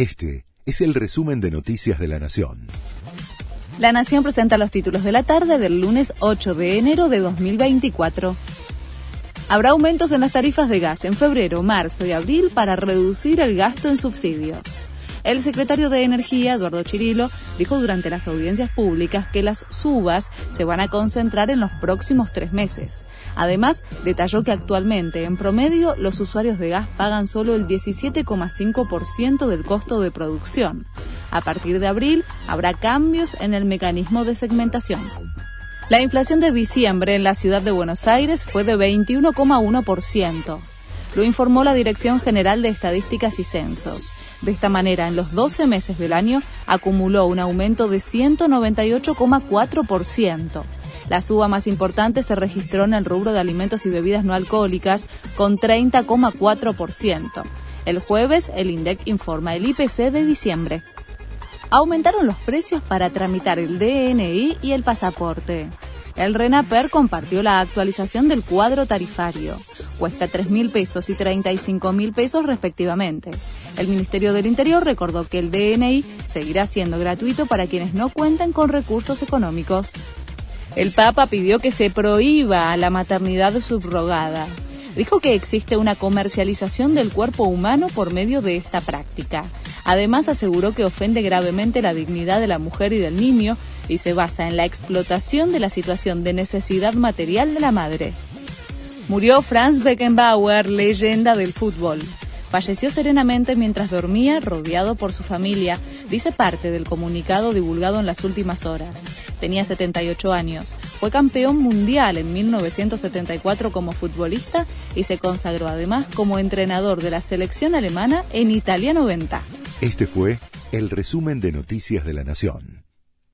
Este es el resumen de Noticias de la Nación. La Nación presenta los títulos de la tarde del lunes 8 de enero de 2024. Habrá aumentos en las tarifas de gas en febrero, marzo y abril para reducir el gasto en subsidios. El secretario de Energía, Eduardo Chirilo, dijo durante las audiencias públicas que las subas se van a concentrar en los próximos tres meses. Además, detalló que actualmente, en promedio, los usuarios de gas pagan solo el 17,5% del costo de producción. A partir de abril, habrá cambios en el mecanismo de segmentación. La inflación de diciembre en la ciudad de Buenos Aires fue de 21,1%. Lo informó la Dirección General de Estadísticas y Censos. De esta manera, en los 12 meses del año acumuló un aumento de 198,4%. La suba más importante se registró en el rubro de alimentos y bebidas no alcohólicas con 30,4%. El jueves, el INDEC informa el IPC de diciembre. Aumentaron los precios para tramitar el DNI y el pasaporte. El RENAPER compartió la actualización del cuadro tarifario. Cuesta 3 mil pesos y 35 mil pesos respectivamente. El Ministerio del Interior recordó que el DNI seguirá siendo gratuito para quienes no cuenten con recursos económicos. El Papa pidió que se prohíba la maternidad subrogada. Dijo que existe una comercialización del cuerpo humano por medio de esta práctica. Además aseguró que ofende gravemente la dignidad de la mujer y del niño y se basa en la explotación de la situación de necesidad material de la madre. Murió Franz Beckenbauer, leyenda del fútbol. Falleció serenamente mientras dormía rodeado por su familia, dice parte del comunicado divulgado en las últimas horas. Tenía 78 años, fue campeón mundial en 1974 como futbolista y se consagró además como entrenador de la selección alemana en Italia 90. Este fue el resumen de Noticias de la Nación.